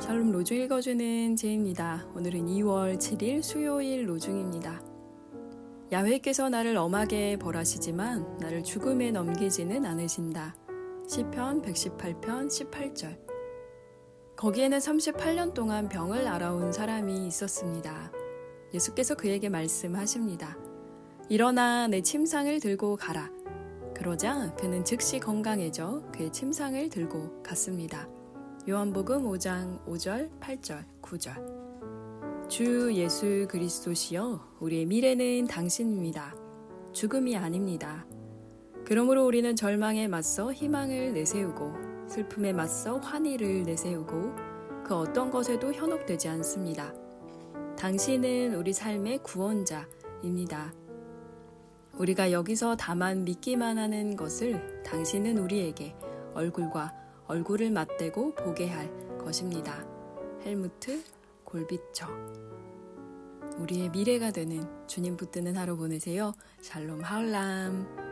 샬롬 로중 읽어주는 제입니다. 오늘은 2월 7일 수요일 로중입니다. 야훼께서 나를 엄하게 벌하시지만 나를 죽음에 넘기지는 않으신다. 시편 118편 18절. 거기에는 38년 동안 병을 알아온 사람이 있었습니다. 예수께서 그에게 말씀하십니다. 일어나 내 침상을 들고 가라. 그러자 그는 즉시 건강해져 그의 침상을 들고 갔습니다. 요한복음 5장 5절, 8절, 9절. 주 예수 그리스도시여, 우리의 미래는 당신입니다. 죽음이 아닙니다. 그러므로 우리는 절망에 맞서 희망을 내세우고, 슬픔에 맞서 환희를 내세우고, 그 어떤 것에도 현혹되지 않습니다. 당신은 우리 삶의 구원자입니다. 우리가 여기서 다만 믿기만 하는 것을 당신은 우리에게 얼굴과 얼굴을 맞대고 보게 할 것입니다. 헬무트 골비처 우리의 미래가 되는 주님 붙드는 하루 보내세요. 샬롬 하울람